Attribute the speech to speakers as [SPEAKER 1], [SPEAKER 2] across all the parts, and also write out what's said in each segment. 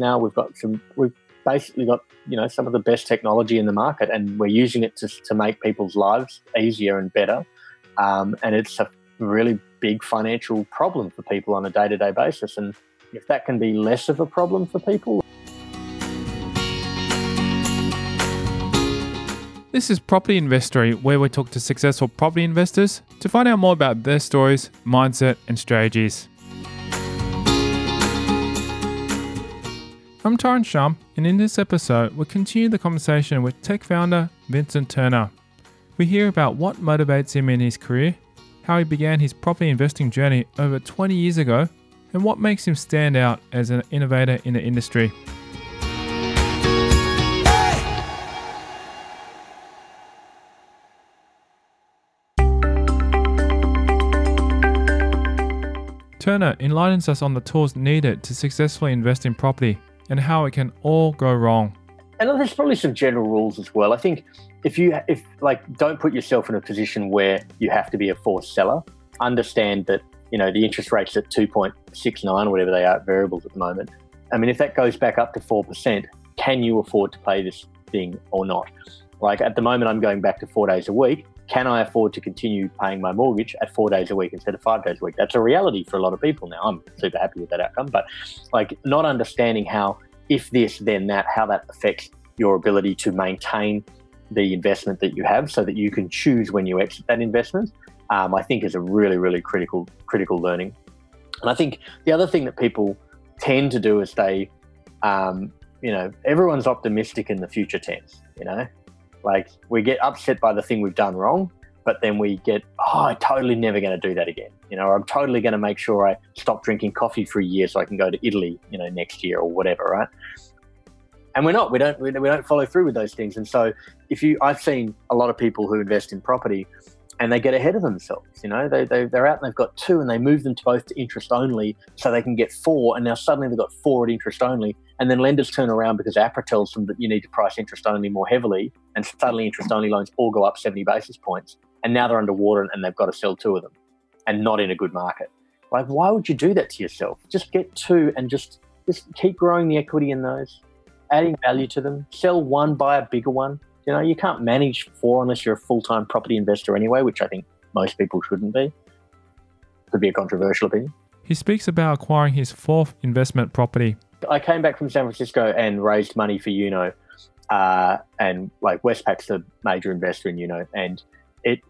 [SPEAKER 1] now. We've got some. We've basically got you know some of the best technology in the market, and we're using it to to make people's lives easier and better. Um, and it's a really big financial problem for people on a day to day basis. And if that can be less of a problem for people.
[SPEAKER 2] This is Property Investory, where we talk to successful property investors to find out more about their stories, mindset, and strategies. I'm Tyrone Shum, and in this episode, we continue the conversation with tech founder Vincent Turner. We hear about what motivates him in his career, how he began his property investing journey over 20 years ago, and what makes him stand out as an innovator in the industry. Turner enlightens us on the tools needed to successfully invest in property and how it can all go wrong.
[SPEAKER 1] And there's probably some general rules as well. I think if you if like don't put yourself in a position where you have to be a forced seller. Understand that you know the interest rates at 2.69 or whatever they are at variables at the moment. I mean, if that goes back up to four percent, can you afford to pay this thing or not? Like at the moment, I'm going back to four days a week can I afford to continue paying my mortgage at four days a week instead of five days a week? That's a reality for a lot of people now. I'm super happy with that outcome, but like not understanding how, if this, then that, how that affects your ability to maintain the investment that you have so that you can choose when you exit that investment, um, I think is a really, really critical, critical learning. And I think the other thing that people tend to do is they, um, you know, everyone's optimistic in the future tense, you know, like we get upset by the thing we've done wrong, but then we get, oh, I'm totally never going to do that again. You know, I'm totally going to make sure I stop drinking coffee for a year so I can go to Italy, you know, next year or whatever, right? And we're not. We don't. We don't follow through with those things. And so, if you, I've seen a lot of people who invest in property, and they get ahead of themselves. You know, they, they, they're out and they've got two and they move them to both to interest only so they can get four. And now suddenly they've got four at interest only. And then lenders turn around because APRA tells them that you need to price interest only more heavily. And suddenly interest only loans all go up 70 basis points. And now they're underwater and they've got to sell two of them and not in a good market. Like, why would you do that to yourself? Just get two and just, just keep growing the equity in those, adding value to them. Sell one, buy a bigger one you know, you can't manage four unless you're a full time property investor anyway, which I think most people shouldn't be. Could be a controversial opinion.
[SPEAKER 2] He speaks about acquiring his fourth investment property.
[SPEAKER 1] I came back from San Francisco and raised money for Uno, uh, and like Westpac's the major investor in Uno, and it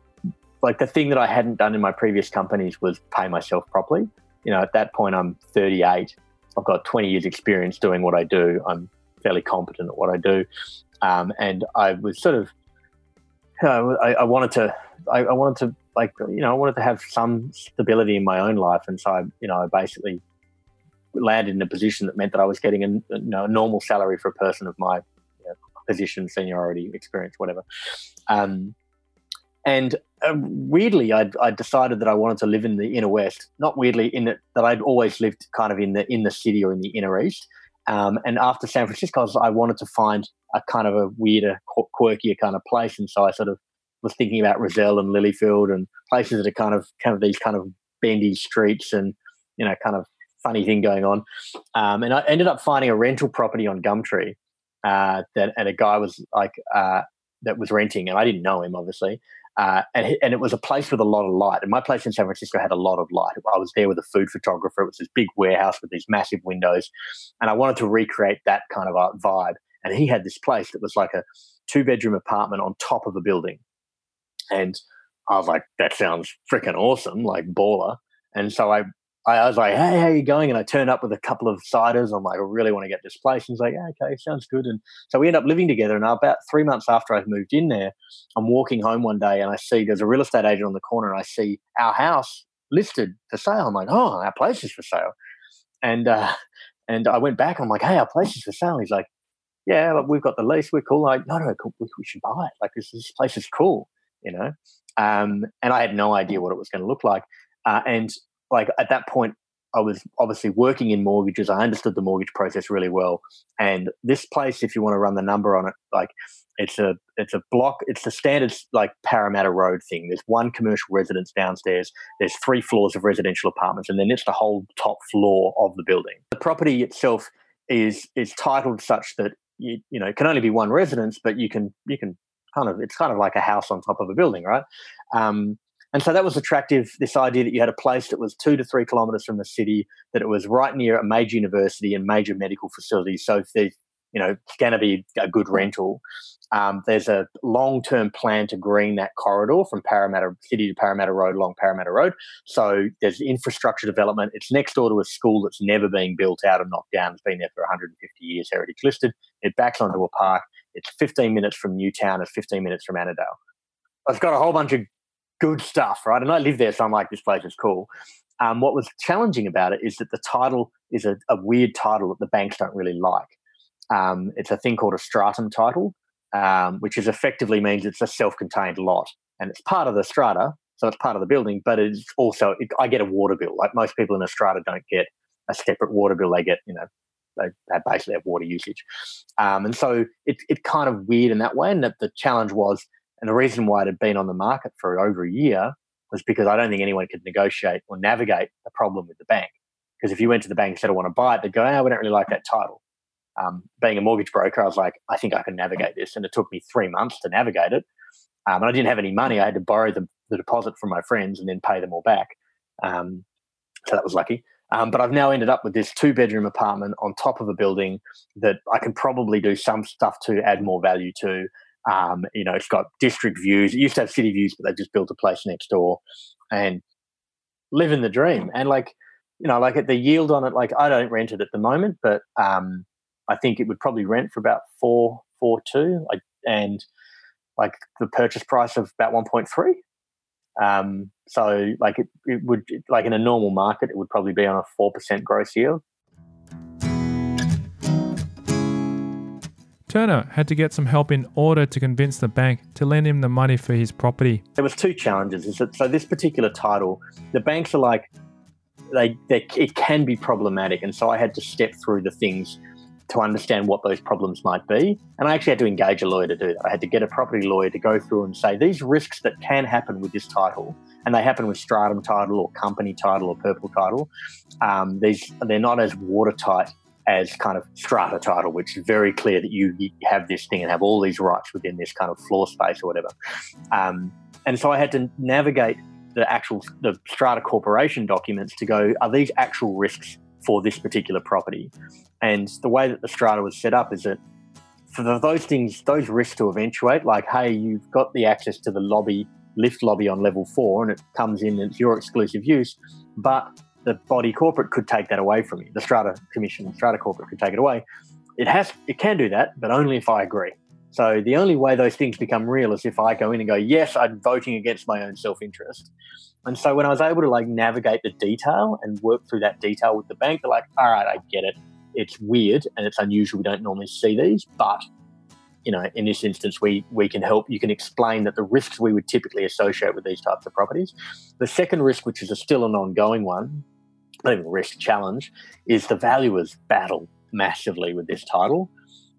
[SPEAKER 1] like the thing that I hadn't done in my previous companies was pay myself properly. You know, at that point I'm 38. I've got 20 years experience doing what I do. I'm fairly competent at what I do, um, and I was sort of, you know, I, I, wanted to, I, I, wanted to like, you know, I wanted to have some stability in my own life, and so I, you know, I basically landed in a position that meant that I was getting a, you know, a normal salary for a person of my position, seniority, experience, whatever. Um, and uh, weirdly, I, I decided that I wanted to live in the inner west. Not weirdly, in that, that I'd always lived kind of in the in the city or in the inner east. Um, and after San Francisco, I wanted to find a kind of a weirder, quirkier kind of place. And so I sort of was thinking about Rozelle and Lilyfield and places that are kind of kind of these kind of bendy streets and you know kind of funny thing going on. Um, and I ended up finding a rental property on Gumtree uh, that and a guy was like uh, that was renting, and I didn't know him obviously. Uh, and, and it was a place with a lot of light. And my place in San Francisco had a lot of light. I was there with a food photographer. It was this big warehouse with these massive windows. And I wanted to recreate that kind of a vibe. And he had this place that was like a two bedroom apartment on top of a building. And I was like, that sounds freaking awesome, like baller. And so I, I was like, hey, how you going? And I turned up with a couple of ciders. I'm like, I really want to get this place. And he's like, yeah, okay, sounds good. And so we end up living together. And about three months after I've moved in there, I'm walking home one day and I see there's a real estate agent on the corner and I see our house listed for sale. I'm like, oh, our place is for sale. And uh, and I went back. I'm like, hey, our place is for sale. He's like, yeah, but we've got the lease. We're cool. Like, no, no, we, we should buy it. Like, this, this place is cool, you know? Um, and I had no idea what it was going to look like. Uh, and like at that point, I was obviously working in mortgages. I understood the mortgage process really well. And this place, if you want to run the number on it, like it's a it's a block. It's the standard like Parramatta Road thing. There's one commercial residence downstairs. There's three floors of residential apartments, and then it's the whole top floor of the building. The property itself is is titled such that you you know it can only be one residence, but you can you can kind of it's kind of like a house on top of a building, right? Um, and so that was attractive. This idea that you had a place that was two to three kilometres from the city, that it was right near a major university and major medical facilities. So if there's you know it's going to be a good rental, um, there's a long term plan to green that corridor from Parramatta City to Parramatta Road along Parramatta Road. So there's infrastructure development. It's next door to a school that's never been built out and knocked down. It's been there for 150 years, heritage listed. It backs onto a park. It's 15 minutes from Newtown. It's 15 minutes from Annandale. I've got a whole bunch of good stuff, right? And I live there, so I'm like, this place is cool. Um, what was challenging about it is that the title is a, a weird title that the banks don't really like. Um, it's a thing called a stratum title, um, which is effectively means it's a self-contained lot and it's part of the strata, so it's part of the building. But it's also it, I get a water bill. Like most people in a strata don't get a separate water bill. They get you know they have basically have water usage, um, and so it it kind of weird in that way. And that the challenge was, and the reason why it had been on the market for over a year was because I don't think anyone could negotiate or navigate the problem with the bank. Because if you went to the bank and said I want to buy it, they'd go, "Oh, we don't really like that title." um, being a mortgage broker, I was like, I think I can navigate this. And it took me three months to navigate it. Um, and I didn't have any money. I had to borrow the, the deposit from my friends and then pay them all back. Um, so that was lucky. Um, but I've now ended up with this two bedroom apartment on top of a building that I can probably do some stuff to add more value to. Um, you know, it's got district views. It used to have city views, but they just built a place next door and living the dream. And like, you know, like at the yield on it, like I don't rent it at the moment, but um, I think it would probably rent for about four four two, like and like the purchase price of about one point three. Um, so like it, it would like in a normal market, it would probably be on a four percent gross yield.
[SPEAKER 2] Turner had to get some help in order to convince the bank to lend him the money for his property.
[SPEAKER 1] There was two challenges. So this particular title, the banks are like, they, they it can be problematic, and so I had to step through the things to understand what those problems might be. And I actually had to engage a lawyer to do that. I had to get a property lawyer to go through and say these risks that can happen with this title, and they happen with stratum title or company title or purple title. Um, these they're not as watertight as kind of strata title, which is very clear that you, have this thing and have all these rights within this kind of floor space or whatever. Um, and so I had to navigate the actual the strata corporation documents to go are these actual risks for this particular property. And the way that the strata was set up is that for those things, those risks to eventuate, like, hey, you've got the access to the lobby, lift lobby on level four, and it comes in and it's your exclusive use, but the body corporate could take that away from you. The strata commission, the strata corporate could take it away. It has, it can do that, but only if I agree. So the only way those things become real is if I go in and go, yes, I'm voting against my own self-interest. And so when I was able to like navigate the detail and work through that detail with the bank, they're like, all right, I get it. It's weird and it's unusual. We don't normally see these, but you know, in this instance, we we can help. You can explain that the risks we would typically associate with these types of properties. The second risk, which is a still an ongoing one, not even risk challenge, is the valuers battle massively with this title.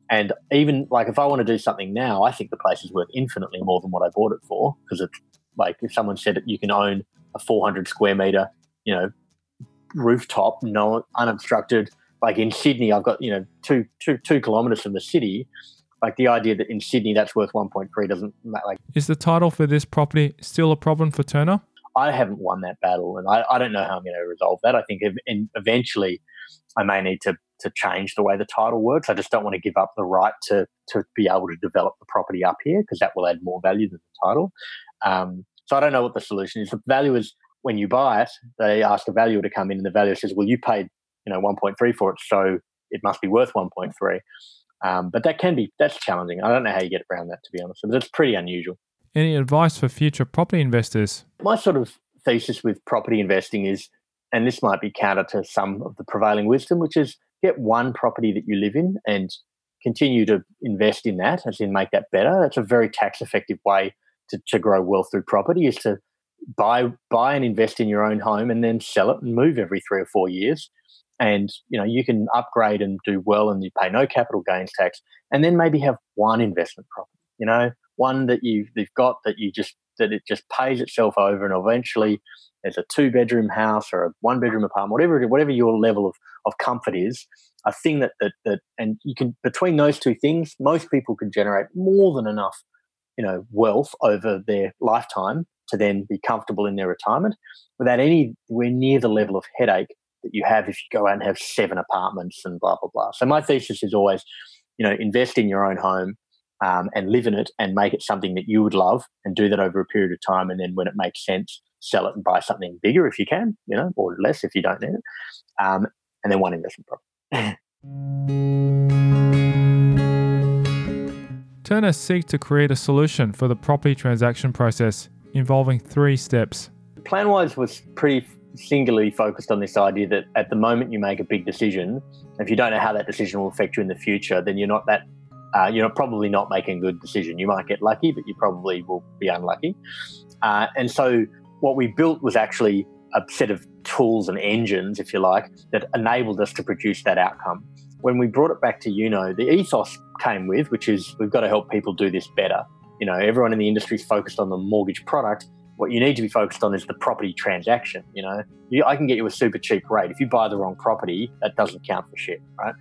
[SPEAKER 1] And even like if I want to do something now, I think the place is worth infinitely more than what I bought it for because it's like if someone said that you can own a 400 square meter, you know, rooftop, no unobstructed. Like in Sydney, I've got you know two two two kilometers from the city. Like the idea that in Sydney that's worth 1.3 doesn't like.
[SPEAKER 2] Is the title for this property still a problem for Turner?
[SPEAKER 1] I haven't won that battle, and I, I don't know how I'm going to resolve that. I think eventually I may need to to change the way the title works. I just don't want to give up the right to to be able to develop the property up here because that will add more value than the title. Um, so I don't know what the solution is. The value is when you buy it, they ask the valuer to come in, and the valuer says, "Well, you paid you know 1.3 for it, so it must be worth 1.3." Um, but that can be that's challenging. I don't know how you get around that to be honest, but it's pretty unusual.
[SPEAKER 2] Any advice for future property investors?
[SPEAKER 1] My sort of thesis with property investing is, and this might be counter to some of the prevailing wisdom, which is get one property that you live in and continue to invest in that, as in make that better. That's a very tax effective way to, to grow wealth through property is to buy buy and invest in your own home and then sell it and move every three or four years. And you know you can upgrade and do well and you pay no capital gains tax, and then maybe have one investment property. You know, one that you've, got that you just that it just pays itself over, and eventually there's a two bedroom house or a one bedroom apartment, whatever whatever your level of, of comfort is, a thing that, that that and you can between those two things, most people can generate more than enough, you know, wealth over their lifetime to then be comfortable in their retirement without anywhere near the level of headache that you have if you go out and have seven apartments and blah blah blah. So my thesis is always, you know, invest in your own home um, and live in it and make it something that you would love and do that over a period of time. And then when it makes sense, sell it and buy something bigger if you can, you know, or less if you don't need it. Um, and then one investment property.
[SPEAKER 2] Turner seeks to create a solution for the property transaction process involving three steps.
[SPEAKER 1] Planwise was pretty singularly focused on this idea that at the moment you make a big decision, if you don't know how that decision will affect you in the future, then you're not that uh, you're probably not making a good decision. You might get lucky, but you probably will be unlucky. Uh, and so, what we built was actually a set of tools and engines, if you like, that enabled us to produce that outcome. When we brought it back to Uno, the ethos came with, which is we've got to help people do this better. You know, everyone in the industry is focused on the mortgage product, what you need to be focused on is the property transaction. You know, you, I can get you a super cheap rate. If you buy the wrong property, that doesn't count for shit, right?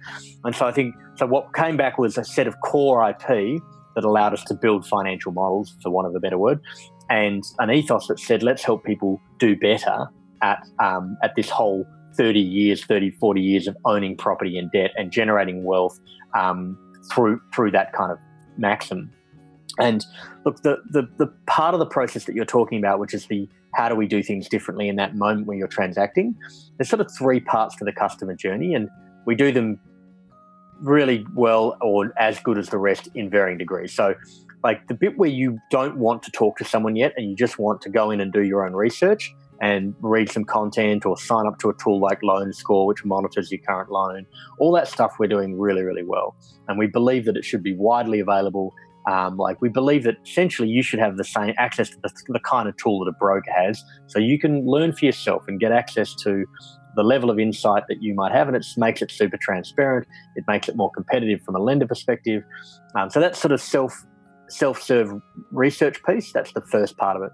[SPEAKER 1] And so I think so. What came back was a set of core IP that allowed us to build financial models, for want of a better word, and an ethos that said, let's help people do better at um, at this whole 30 years, 30, 40 years of owning property and debt and generating wealth um, through through that kind of maxim. And look, the, the, the part of the process that you're talking about, which is the how do we do things differently in that moment when you're transacting, there's sort of three parts to the customer journey, and we do them really well or as good as the rest in varying degrees. So, like the bit where you don't want to talk to someone yet and you just want to go in and do your own research and read some content or sign up to a tool like Loan Score, which monitors your current loan, all that stuff we're doing really, really well. And we believe that it should be widely available um, like we believe that essentially you should have the same access to the, the, kind of tool that a broker has, so you can learn for yourself and get access to the level of insight that you might have, and it makes it super transparent. It makes it more competitive from a lender perspective. Um, so that's sort of self self serve research piece. That's the first part of it.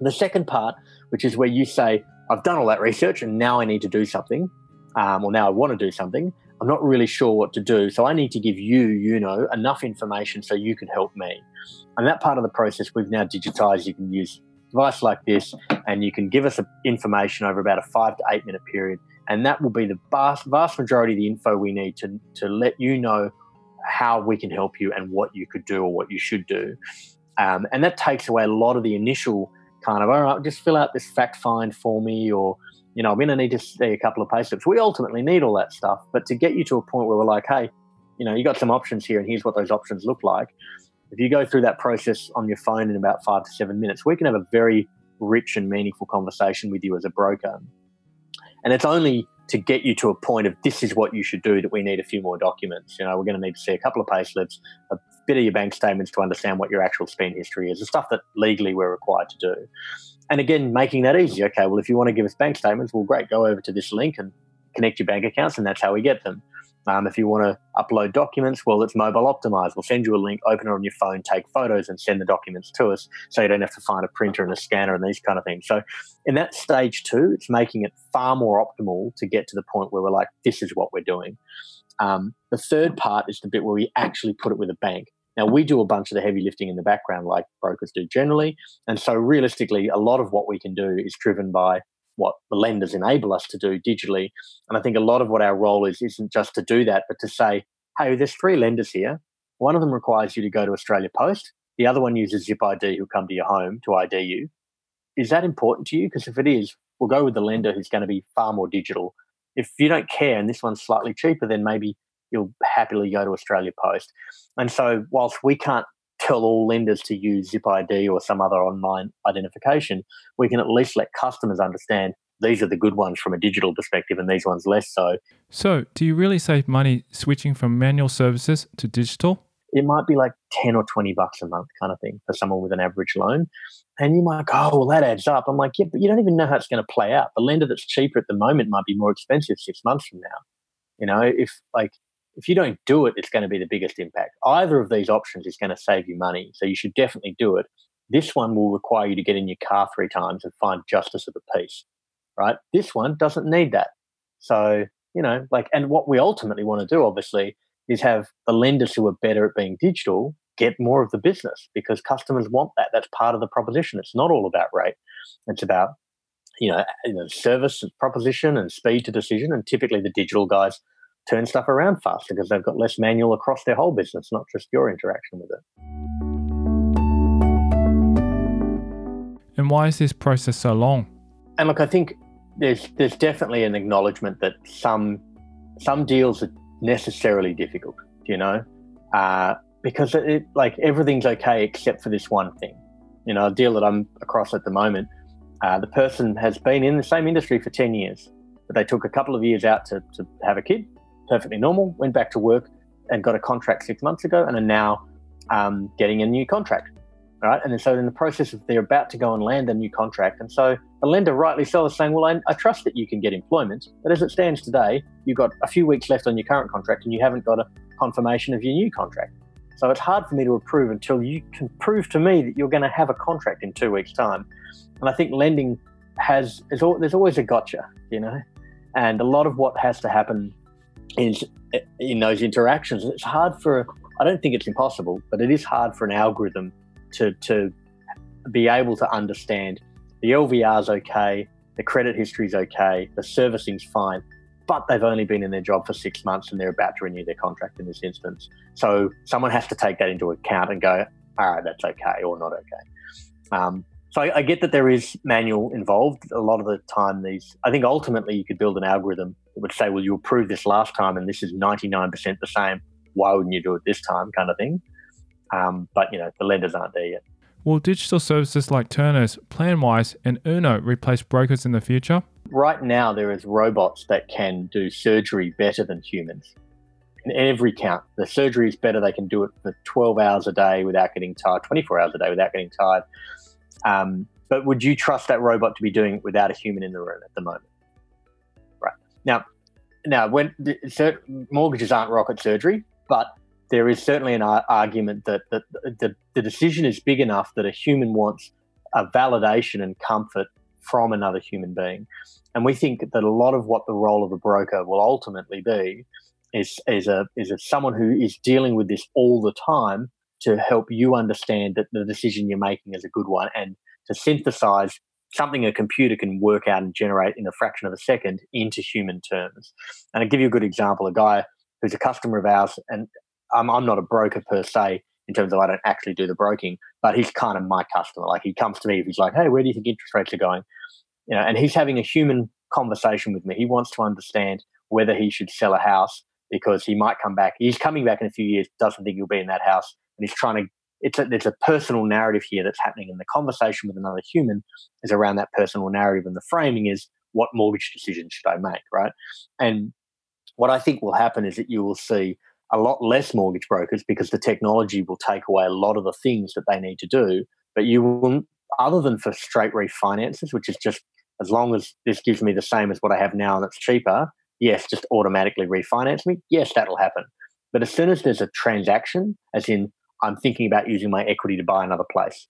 [SPEAKER 1] The second part, which is where you say, "I've done all that research, and now I need to do something." Um, or now I want to do something. I'm not really sure what to do. So I need to give you, you know, enough information so you can help me. And that part of the process we've now digitized. You can use device like this and you can give us information over about a five to eight minute period. And that will be the vast, vast majority of the info we need to, to let you know how we can help you and what you could do or what you should do. Um, and that takes away a lot of the initial kind of, all right, just fill out this fact find for me or you know, I'm going to need to see a couple of pay slips. We ultimately need all that stuff, but to get you to a point where we're like, hey, you know, you got some options here, and here's what those options look like. If you go through that process on your phone in about five to seven minutes, we can have a very rich and meaningful conversation with you as a broker. And it's only to get you to a point of this is what you should do that we need a few more documents. You know, we're going to need to see a couple of pay slips, a bit of your bank statements to understand what your actual spend history is, the stuff that legally we're required to do and again, making that easy. Okay, well, if you want to give us bank statements, well, great, go over to this link and connect your bank accounts, and that's how we get them. Um, if you want to upload documents, well, it's mobile optimized. We'll send you a link, open it on your phone, take photos, and send the documents to us so you don't have to find a printer and a scanner and these kind of things. So, in that stage two, it's making it far more optimal to get to the point where we're like, this is what we're doing. Um, the third part is the bit where we actually put it with a bank. Now, we do a bunch of the heavy lifting in the background, like brokers do generally. And so, realistically, a lot of what we can do is driven by what the lenders enable us to do digitally. And I think a lot of what our role is isn't just to do that, but to say, hey, there's three lenders here. One of them requires you to go to Australia Post, the other one uses Zip ID who come to your home to ID you. Is that important to you? Because if it is, we'll go with the lender who's going to be far more digital. If you don't care and this one's slightly cheaper, then maybe you'll happily go to Australia Post. And so, whilst we can't tell all lenders to use Zip ID or some other online identification, we can at least let customers understand these are the good ones from a digital perspective and these ones less so.
[SPEAKER 2] So, do you really save money switching from manual services to digital?
[SPEAKER 1] It might be like 10 or 20 bucks a month kind of thing for someone with an average loan. And you might go, oh, well, that adds up. I'm like, yeah, but you don't even know how it's going to play out. The lender that's cheaper at the moment might be more expensive six months from now. You know, if like if you don't do it, it's going to be the biggest impact. Either of these options is going to save you money. So you should definitely do it. This one will require you to get in your car three times and find justice of the peace, right? This one doesn't need that. So, you know, like, and what we ultimately want to do, obviously, is have the lenders who are better at being digital get more of the business because customers want that. That's part of the proposition. It's not all about rate. It's about you know, you know service proposition and speed to decision. And typically, the digital guys turn stuff around faster because they've got less manual across their whole business, not just your interaction with it.
[SPEAKER 2] And why is this process so long?
[SPEAKER 1] And look, I think there's there's definitely an acknowledgement that some some deals are necessarily difficult. You know, uh, because it like everything's okay except for this one thing. You know, a deal that I'm across at the moment, uh, the person has been in the same industry for ten years, but they took a couple of years out to, to have a kid, perfectly normal, went back to work and got a contract six months ago, and are now um, getting a new contract. Right, and then so in the process of they're about to go and land a new contract, and so the lender rightly so is saying, "Well, I, I trust that you can get employment, but as it stands today, you've got a few weeks left on your current contract, and you haven't got a confirmation of your new contract." So it's hard for me to approve until you can prove to me that you're going to have a contract in two weeks' time. And I think lending has there's always a gotcha, you know, and a lot of what has to happen is in those interactions. It's hard for I don't think it's impossible, but it is hard for an algorithm to to be able to understand the LVR is okay, the credit history is okay, the servicing's fine, but they've only been in their job for six months and they're about to renew their contract in this instance. So someone has to take that into account and go, all right, that's okay or not okay. Um, so I, I, get that there is manual involved. A lot of the time, these I think ultimately you could build an algorithm that would say, well, you approved this last time and this is 99% the same. Why wouldn't you do it this time, kind of thing. Um, but you know, the lenders aren't there yet.
[SPEAKER 2] Will digital services like Turners, Planwise, and Uno replace brokers in the future?
[SPEAKER 1] right now there is robots that can do surgery better than humans in every count. The surgery is better; they can do it for 12 hours a day without getting tired, 24 hours a day without getting tired. Um, but would you trust that robot to be doing it without a human in the room at the moment? Right now, now when mortgages aren't rocket surgery, but there is certainly an argument that, that the, the decision is big enough that a human wants a validation and comfort from another human being. And we think that a lot of what the role of a broker will ultimately be is, is, a, is a someone who is dealing with this all the time to help you understand that the decision you're making is a good one and to synthesize something a computer can work out and generate in a fraction of a second into human terms. And I'll give you a good example a guy who's a customer of ours, and I'm, I'm not a broker per se in terms of I don't actually do the broking, but he's kind of my customer. Like he comes to me, if he's like, hey, where do you think interest rates are going? you know, and he's having a human conversation with me. He wants to understand whether he should sell a house because he might come back. He's coming back in a few years, doesn't think he'll be in that house, and he's trying to. It's a, there's a personal narrative here that's happening, and the conversation with another human is around that personal narrative, and the framing is what mortgage decision should I make, right? And what I think will happen is that you will see a lot less mortgage brokers because the technology will take away a lot of the things that they need to do. But you will, other than for straight refinances, which is just as long as this gives me the same as what I have now and it's cheaper, yes, just automatically refinance me. Yes, that'll happen. But as soon as there's a transaction, as in I'm thinking about using my equity to buy another place,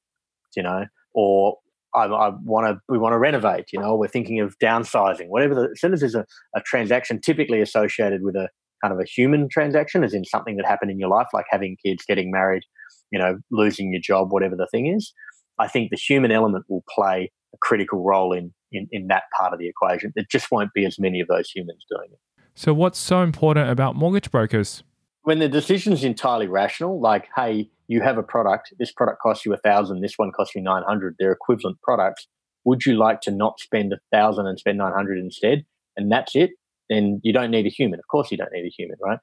[SPEAKER 1] you know, or I, I want to we want to renovate, you know, we're thinking of downsizing, whatever. The, as soon as there's a, a transaction typically associated with a kind of a human transaction, as in something that happened in your life, like having kids, getting married, you know, losing your job, whatever the thing is, I think the human element will play a critical role in, in, in that part of the equation. There just won't be as many of those humans doing it.
[SPEAKER 2] So, what's so important about mortgage brokers?
[SPEAKER 1] When the decision is entirely rational, like, hey, you have a product, this product costs you a thousand, this one costs you 900, they're equivalent products. Would you like to not spend a thousand and spend 900 instead? And that's it. Then you don't need a human. Of course, you don't need a human, right?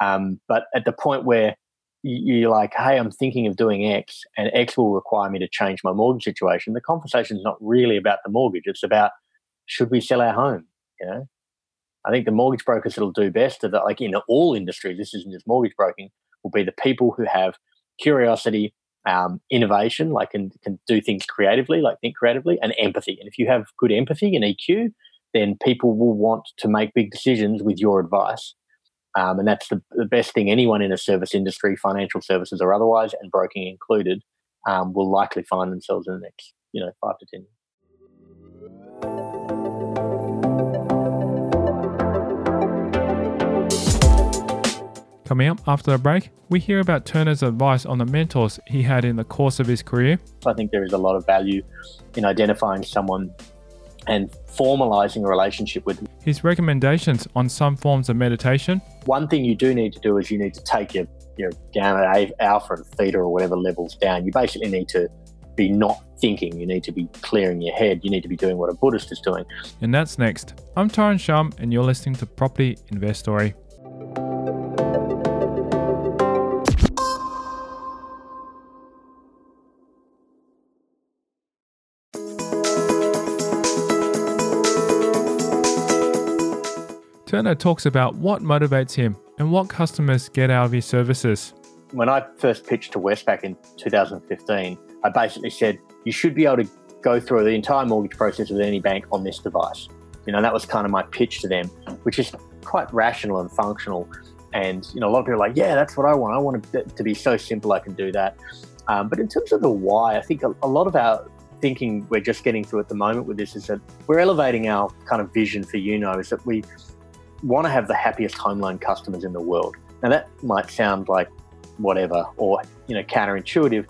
[SPEAKER 1] Um, but at the point where you're like, hey, I'm thinking of doing X, and X will require me to change my mortgage situation. The conversation is not really about the mortgage; it's about should we sell our home? You know, I think the mortgage brokers that'll do best are that, like in all industries, this isn't just mortgage broking, will be the people who have curiosity, um, innovation, like can can do things creatively, like think creatively, and empathy. And if you have good empathy and EQ, then people will want to make big decisions with your advice um, and that's the, the, best thing anyone in a service industry, financial services or otherwise, and broking included, um, will likely find themselves in the next, you know, five to ten years.
[SPEAKER 2] Coming up after the break, we hear about Turner's advice on the mentors he had in the course of his career.
[SPEAKER 1] I think there is a lot of value in identifying someone and formalizing a relationship with them.
[SPEAKER 2] His recommendations on some forms of meditation.
[SPEAKER 1] One thing you do need to do is you need to take your, your gamma, alpha, and theta, or whatever levels down. You basically need to be not thinking. You need to be clearing your head. You need to be doing what a Buddhist is doing.
[SPEAKER 2] And that's next. I'm Tyrone Shum, and you're listening to Property Investory. Turner talks about what motivates him and what customers get out of his services.
[SPEAKER 1] When I first pitched to Westpac in 2015, I basically said you should be able to go through the entire mortgage process with any bank on this device. You know, that was kind of my pitch to them, which is quite rational and functional. And you know, a lot of people are like, "Yeah, that's what I want. I want it to be so simple I can do that." Um, but in terms of the why, I think a, a lot of our thinking we're just getting through at the moment with this is that we're elevating our kind of vision for you know is that we want to have the happiest home loan customers in the world. Now that might sound like whatever or you know counterintuitive,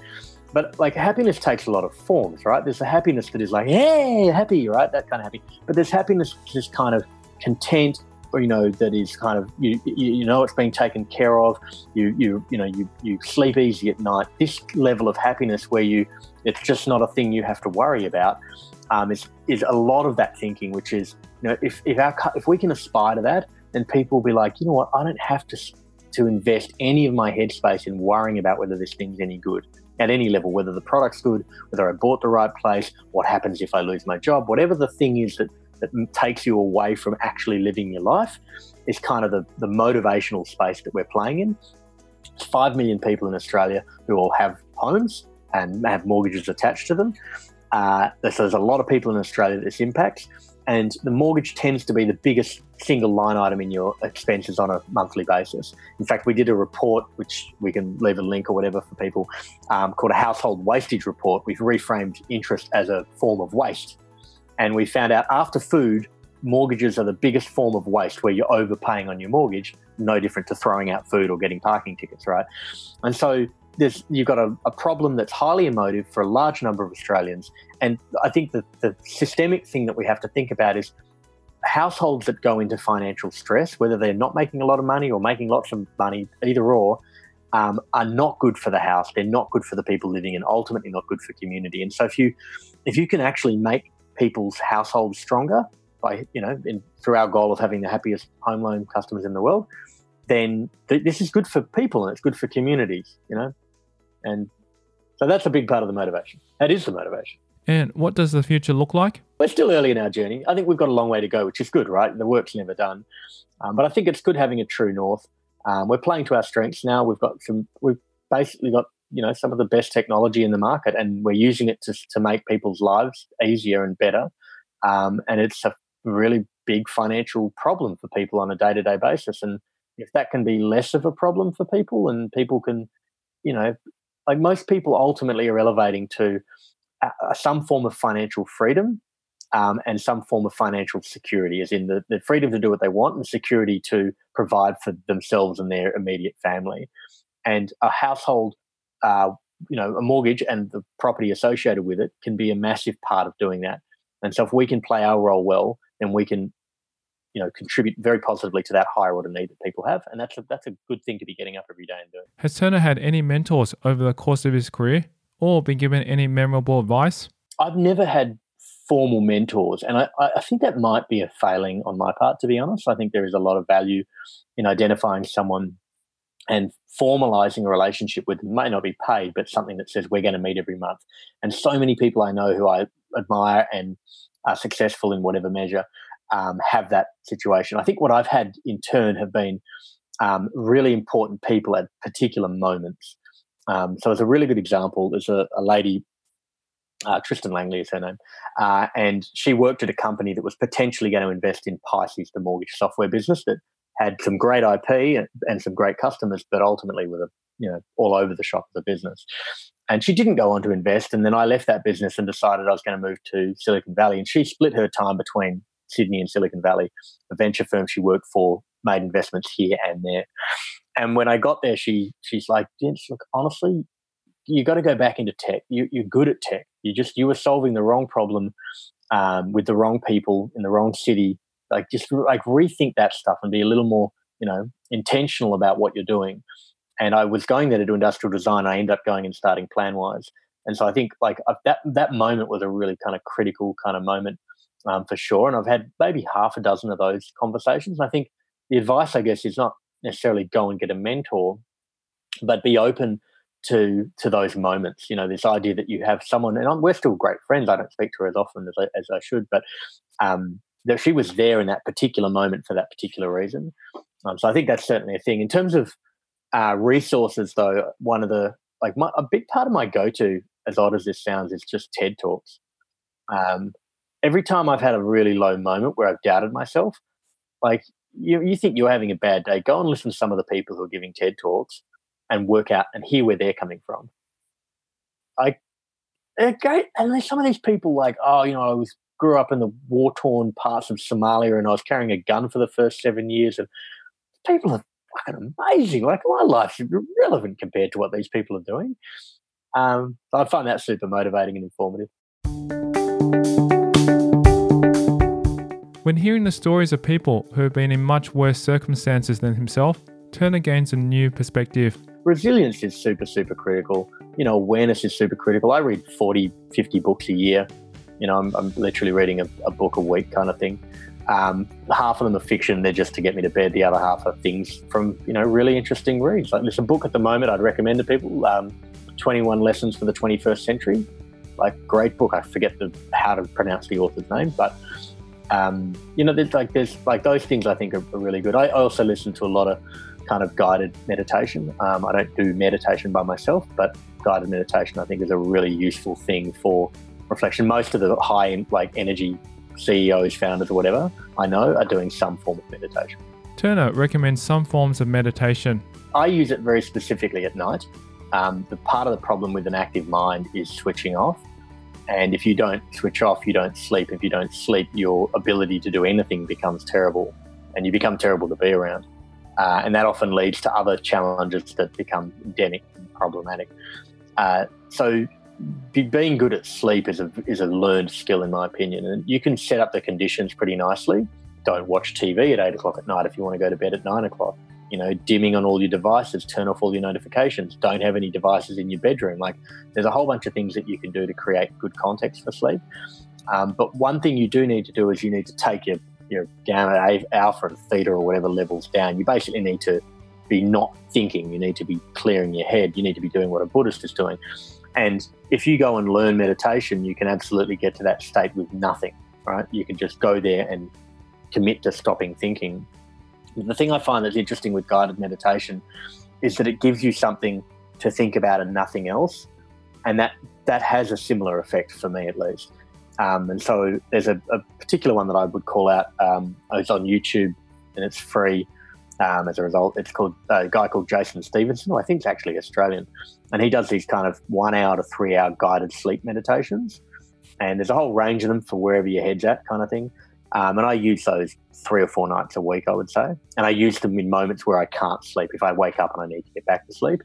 [SPEAKER 1] but like happiness takes a lot of forms, right? There's a happiness that is like, hey, happy, right? That kind of happy. But there's happiness just kind of content, or you know, that is kind of you you know it's being taken care of. You you you know you you sleep easy at night. This level of happiness where you it's just not a thing you have to worry about. Um, is is a lot of that thinking, which is you know if if our if we can aspire to that, then people will be like, you know what, I don't have to to invest any of my headspace in worrying about whether this thing's any good at any level, whether the product's good, whether I bought the right place, what happens if I lose my job, whatever the thing is that that takes you away from actually living your life is kind of the, the motivational space that we're playing in. It's five million people in Australia who all have homes and have mortgages attached to them. Uh, so there's a lot of people in Australia that this impacts, and the mortgage tends to be the biggest single line item in your expenses on a monthly basis. In fact, we did a report, which we can leave a link or whatever for people, um, called a household wastage report. We've reframed interest as a form of waste, and we found out after food, mortgages are the biggest form of waste where you're overpaying on your mortgage, no different to throwing out food or getting parking tickets, right? And so there's you've got a, a, problem that's highly emotive for a large number of Australians. And I think that the systemic thing that we have to think about is households that go into financial stress, whether they're not making a lot of money or making lots of money, either or, um, are not good for the house. They're not good for the people living, and ultimately not good for community. And so, if you if you can actually make people's households stronger by you know in, through our goal of having the happiest home loan customers in the world, then th- this is good for people and it's good for communities. You know, and so that's a big part of the motivation. That is the motivation.
[SPEAKER 2] And what does the future look like?
[SPEAKER 1] We're still early in our journey. I think we've got a long way to go, which is good, right? The work's never done. Um, but I think it's good having a true north. Um, we're playing to our strengths now. We've got some, we've basically got, you know, some of the best technology in the market and we're using it to, to make people's lives easier and better. Um, and it's a really big financial problem for people on a day to day basis. And if that can be less of a problem for people and people can, you know, like most people ultimately are elevating to some form of financial freedom um, and some form of financial security, as in the, the freedom to do what they want and security to provide for themselves and their immediate family. And a household, uh, you know, a mortgage and the property associated with it can be a massive part of doing that. And so, if we can play our role well, then we can you know contribute very positively to that higher order need that people have, and that's a, that's a good thing to be getting up every day and doing.
[SPEAKER 2] Has Turner had any mentors over the course of his career, or been given any memorable advice?
[SPEAKER 1] I've never had formal mentors, and I, I think that might be a failing on my part. To be honest, I think there is a lot of value in identifying someone and formalizing a relationship with them may not be paid, but something that says we're going to meet every month. And so many people I know who I admire and are successful in whatever measure um, have that situation. I think what I've had in turn have been um, really important people at particular moments. Um, so, as a really good example, there's a, a lady, uh, Tristan Langley is her name, uh, and she worked at a company that was potentially going to invest in Pisces, the mortgage software business that had some great IP and, and some great customers, but ultimately a you know all over the shop of the business. And she didn't go on to invest. And then I left that business and decided I was going to move to Silicon Valley. And she split her time between Sydney and Silicon Valley. A venture firm she worked for made investments here and there. And when I got there, she she's like, Jens, look, honestly, you got to go back into tech. You, you're good at tech. You just you were solving the wrong problem um, with the wrong people in the wrong city. Like just like rethink that stuff and be a little more you know intentional about what you're doing. And I was going there to do industrial design. I ended up going and starting Planwise. And so I think like that that moment was a really kind of critical kind of moment um, for sure. And I've had maybe half a dozen of those conversations. I think the advice, I guess, is not necessarily go and get a mentor, but be open to to those moments. You know, this idea that you have someone, and I'm, we're still great friends. I don't speak to her as often as I, as I should, but um, that she was there in that particular moment for that particular reason. Um, so I think that's certainly a thing. In terms of uh, resources, though, one of the like my, a big part of my go to, as odd as this sounds, is just TED talks. Um, every time I've had a really low moment where I've doubted myself, like you, you think you're having a bad day, go and listen to some of the people who are giving TED talks and work out and hear where they're coming from. I great, and there's some of these people like, oh, you know, I was grew up in the war torn parts of Somalia, and I was carrying a gun for the first seven years, and people are fucking amazing. Like my life's irrelevant compared to what these people are doing. Um, so I find that super motivating and informative.
[SPEAKER 2] When hearing the stories of people who have been in much worse circumstances than himself, Turner gains a new perspective.
[SPEAKER 1] Resilience is super, super critical. You know, awareness is super critical. I read 40, 50 books a year. You know, I'm, I'm literally reading a, a, book a week kind of thing. Um, half of them are fiction, they're just to get me to bed. The other half are things from, you know, really interesting reads. Like there's a book at the moment I'd recommend to people um, 21 Lessons for the 21st Century. Like, great book. I forget the, how to pronounce the author's name, but um, you know, there's like there's like those things I think are, are really good. I, I, also listen to a lot of kind of guided meditation. Um, I don't do meditation by myself, but guided meditation I think is a really useful thing for reflection. Most of the high like energy CEOs, founders, or whatever I know are doing some form of meditation.
[SPEAKER 2] Turner recommends some forms of meditation.
[SPEAKER 1] I use it very specifically at night. Um, the part of the problem with an active mind is switching off. And if you don't switch off, you don't sleep. If you don't sleep, your ability to do anything becomes terrible and you become terrible to be around. Uh, and that often leads to other challenges that become endemic and problematic. Uh, so, be, being good at sleep is a, is a learned skill, in my opinion. And you can set up the conditions pretty nicely. Don't watch TV at eight o'clock at night if you want to go to bed at nine o'clock you know, dimming on all your devices, turn off all your notifications, don't have any devices in your bedroom. Like, there's a whole bunch of things that you can do to create good context for sleep. Um, but one thing you do need to do is you need to take your, your gamma, alpha, and theta, or whatever levels down. You basically need to be not thinking. You need to be clearing your head. You need to be doing what a Buddhist is doing. And if you go and learn meditation, you can absolutely get to that state with nothing, right? You can just go there and commit to stopping thinking the thing I find that's interesting with guided meditation is that it gives you something to think about and nothing else, and that that has a similar effect for me at least. Um, and so there's a, a, particular one that I would call out. Um, it's on YouTube and it's free. Um, as a result, it's called uh, a guy called Jason Stephenson, I think is actually Australian, and he does these kind of one hour to three hour guided sleep meditations. And there's a whole range of them for wherever your head's at, kind of thing. Um, and I use those three or four nights a week, I would say. And I use them in moments where I can't sleep, if I wake up and I need to get back to sleep.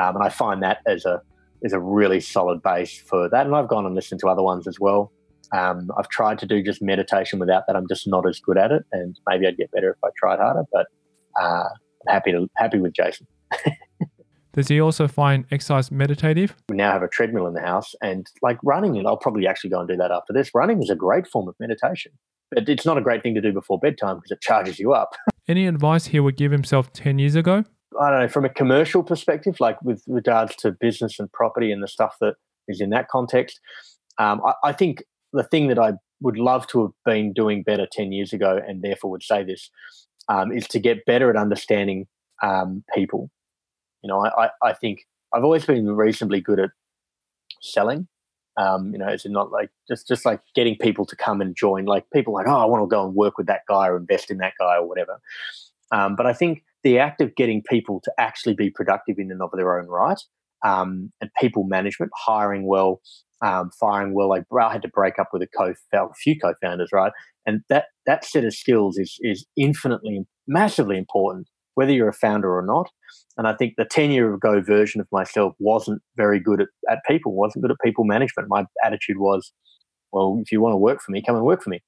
[SPEAKER 1] Um, and I find that as a is a really solid base for that. And I've gone and listened to other ones as well. Um, I've tried to do just meditation without that. I'm just not as good at it, and maybe I'd get better if I tried harder. But uh, I'm happy to happy with Jason.
[SPEAKER 2] Does he also find exercise meditative?
[SPEAKER 1] We now have a treadmill in the house, and like running, and I'll probably actually go and do that after this. Running is a great form of meditation but it's not a great thing to do before bedtime because it charges you up.
[SPEAKER 2] Any advice he would give himself 10 years ago?
[SPEAKER 1] I don't know, from a commercial perspective, like with regards to business and property and the stuff that is in that context, um, I, I think the thing that I would love to have been doing better 10 years ago, and therefore would say this, um, is to get better at understanding um, people. You know, I, I, think I've always been reasonably good at selling um, you know, it's not like just just like getting people to come and join. Like people like, oh, I want to go and work with that guy or invest in that guy or whatever. Um, but I think the act of getting people to actually be productive in and of their own right um, and people management, hiring well, um, firing well. Like I had to break up with a co a few co-founders, right? And that that set of skills is is infinitely, massively important, whether you're a founder or not. And I think the 10 year ago version of myself wasn't very good at, at people, wasn't good at people management. My attitude was, well, if you want to work for me, come and work for me.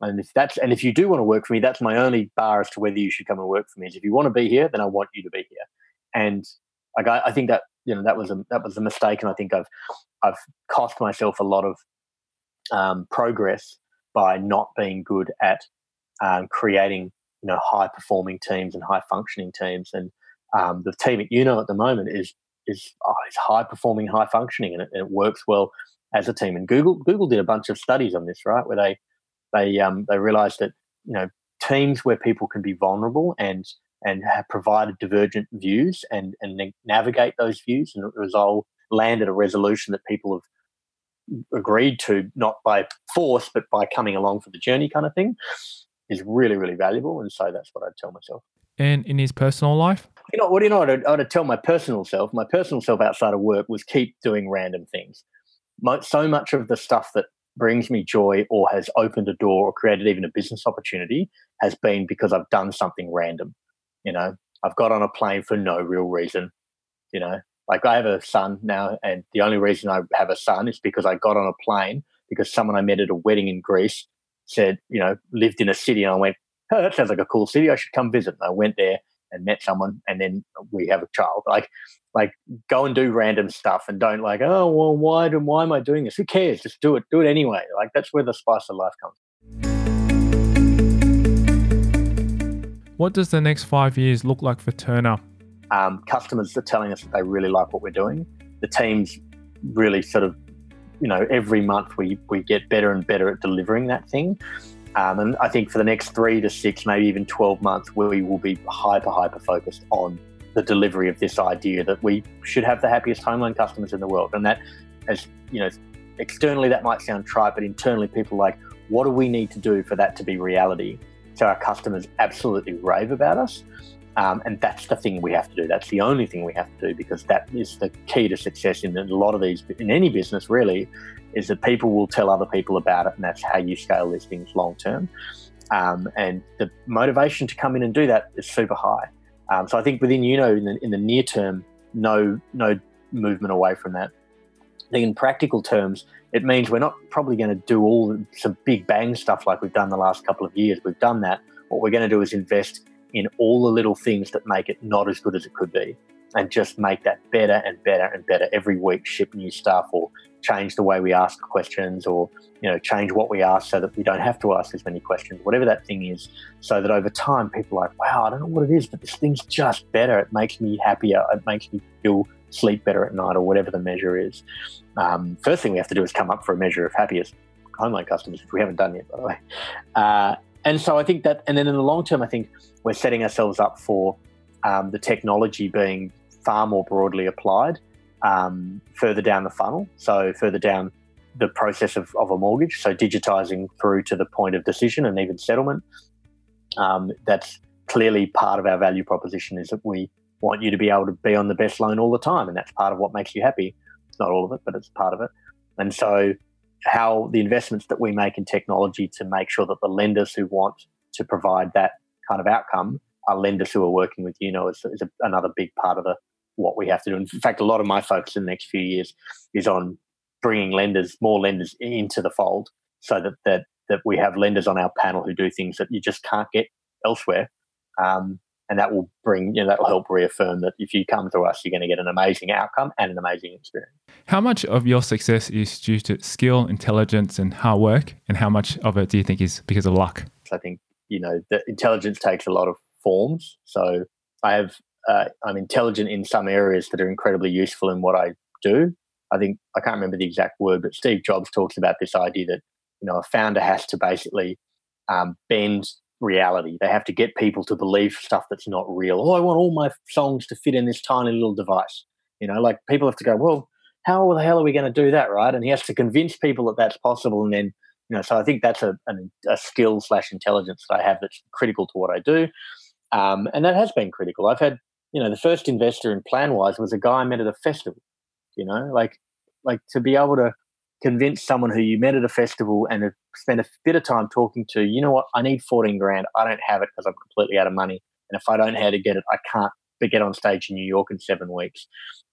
[SPEAKER 1] And if that's and if you do want to work for me, that's my only bar as to whether you should come and work for me. Is if you want to be here, then I want you to be here. And like I, I think that you know that was a that was a mistake, and I think I've I've cost myself a lot of um, progress by not being good at um, creating you know high performing teams and high functioning teams. And um, the team at Uno at the moment is is oh, is high performing, high functioning, and it, it works well as a team. And Google Google did a bunch of studies on this, right, where they they um, they realized that you know teams where people can be vulnerable and and have provided divergent views and and navigate those views and resolve land at a resolution that people have agreed to not by force but by coming along for the journey kind of thing is really really valuable and so that's what I'd tell myself.
[SPEAKER 2] And in his personal life,
[SPEAKER 1] you know what do you know I'd, I'd tell my personal self? My personal self outside of work was keep doing random things. So much of the stuff that brings me joy or has opened a door or created even a business opportunity has been because I've done something random. You know, I've got on a plane for no real reason. You know, like I have a son now, and the only reason I have a son is because I got on a plane because someone I met at a wedding in Greece said, you know, lived in a city, and I went, oh, that sounds like a cool city. I should come visit. And I went there and met someone, and then we have a child. Like like go and do random stuff and don't like oh well why do why am i doing this who cares just do it do it anyway like that's where the spice of life comes
[SPEAKER 2] what does the next five years look like for turner
[SPEAKER 1] um, customers are telling us that they really like what we're doing the teams really sort of you know every month we we get better and better at delivering that thing um, and i think for the next three to six maybe even 12 months we will be hyper hyper focused on the delivery of this idea that we should have the happiest home loan customers in the world. And that, as you know, externally that might sound trite, but internally people like, what do we need to do for that to be reality? So our customers absolutely rave about us. Um, and that's the thing we have to do. That's the only thing we have to do because that is the key to success in a lot of these, in any business really, is that people will tell other people about it, and that's how you scale these things long term. Um, and the motivation to come in and do that is super high. Um, so I think within Uno in the, in the near term, no no movement away from that. In practical terms, it means we're not probably going to do all some big bang stuff like we've done the last couple of years. We've done that. What we're going to do is invest in all the little things that make it not as good as it could be, and just make that better and better and better every week. Ship new stuff or change the way we ask questions or you know change what we ask so that we don't have to ask as many questions whatever that thing is so that over time people are like wow i don't know what it is but this thing's just better. It makes me happier. It makes me feel sleep better at night or whatever the measure is. Um, first thing we have to do is come up for a measure of happiest home loan customers which we haven't done yet by the way. Uh, and so i think that and then in the long term i think we're setting ourselves up for um, the technology being far more broadly applied um, further down the funnel. So further down the process of, of a mortgage. So digitizing through to the point of decision and even settlement. Um, that's clearly part of our value proposition is that we want you to be able to be on the best loan all the time. And that's part of what makes you happy. Not all of it, but it's part of it. And so how the investments that we make in technology to make sure that the lenders who want to provide that kind of outcome are lenders who are working with you know is, is a, another big part of the what we have to do. In fact, a lot of my focus in the next few years is on bringing lenders, more lenders into the fold, so that that that we have lenders on our panel who do things that you just can't get elsewhere. Um, and that will bring, you know, that will help reaffirm that if you come to us, you're going to get an amazing outcome and an amazing experience.
[SPEAKER 2] How much of your success is due to skill, intelligence, and hard work, and how much of it do you think is because of luck?
[SPEAKER 1] I think you know the intelligence takes a lot of forms. So I have uh, I'm intelligent in some areas that are incredibly useful in what I do. I think I can't remember the exact word, but Steve Jobs talks about this idea that you know a founder has to basically um, bend reality. They have to get people to believe stuff that's not real. Oh, I want all my songs to fit in this tiny little device. You know, like people have to go, well, how the hell are we going to do that, right? And he has to convince people that that's possible, and then you know, so I think that's a, a skill slash intelligence that I have that's critical to what I do, um, and that has been critical. I've had you know, the first investor in Planwise was a guy I met at a festival. You know, like like to be able to convince someone who you met at a festival and have spent a bit of time talking to, you know what, I need 14 grand. I don't have it because I'm completely out of money. And if I don't know how to get it, I can't get on stage in New York in seven weeks.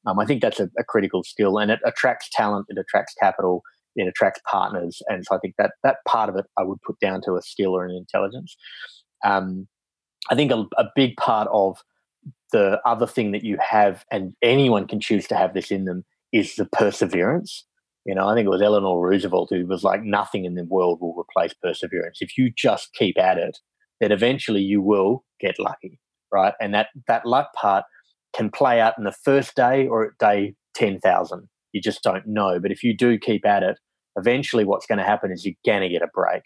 [SPEAKER 1] Um, I think that's a, a, critical skill and it attracts talent, it attracts capital, it attracts partners. And so I think that that part of it I would put down to a skill or an intelligence. Um, I think a, a big part of the other thing that you have, and anyone can choose to have this in them, is the perseverance. You know, I think it was Eleanor Roosevelt who was like, nothing in the world will replace perseverance. If you just keep at it, then eventually you will get lucky, right? And that that luck part can play out in the first day or at day ten thousand. You just don't know. But if you do keep at it, eventually what's going to happen is you're going to get a break,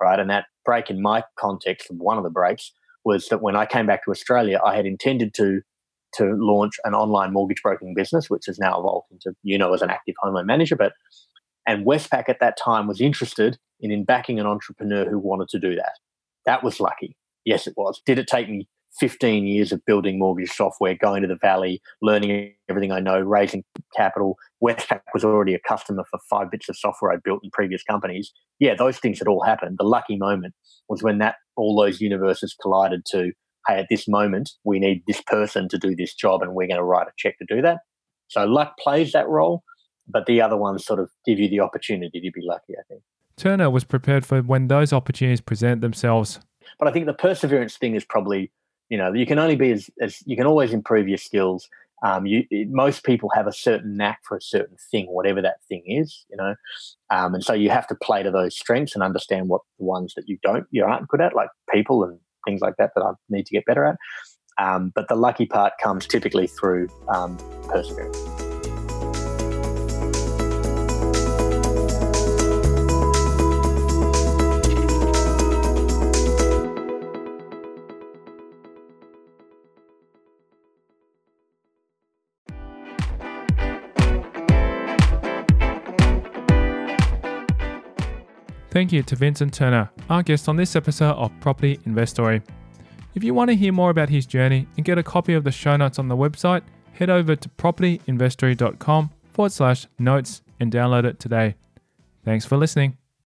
[SPEAKER 1] right? And that break, in my context, one of the breaks was that when I came back to Australia, I had intended to to launch an online mortgage broking business, which has now evolved into you know as an active home loan manager. But and Westpac at that time was interested in, in backing an entrepreneur who wanted to do that. That was lucky. Yes, it was. Did it take me 15 years of building mortgage software, going to the valley, learning everything I know, raising capital. Westpac was already a customer for five bits of software I built in previous companies. Yeah, those things had all happened. The lucky moment was when that all those universes collided to, hey, at this moment, we need this person to do this job and we're going to write a check to do that. So luck plays that role, but the other ones sort of give you the opportunity to be lucky, I think.
[SPEAKER 2] Turner was prepared for when those opportunities present themselves.
[SPEAKER 1] But I think the perseverance thing is probably, you know, you can only be as, as you can always improve your skills. Um, you, most people have a certain knack for a certain thing, whatever that thing is, you know, um, and so you have to play to those strengths and understand what the ones that you don't, you aren't good at, like people and things like that, that I need to get better at. Um, but the lucky part comes typically through um, perseverance.
[SPEAKER 2] Thank you to Vincent Turner, our guest on this episode of Property Investory. If you want to hear more about his journey and get a copy of the show notes on the website, head over to propertyinvestory.com forward slash notes and download it today. Thanks for listening.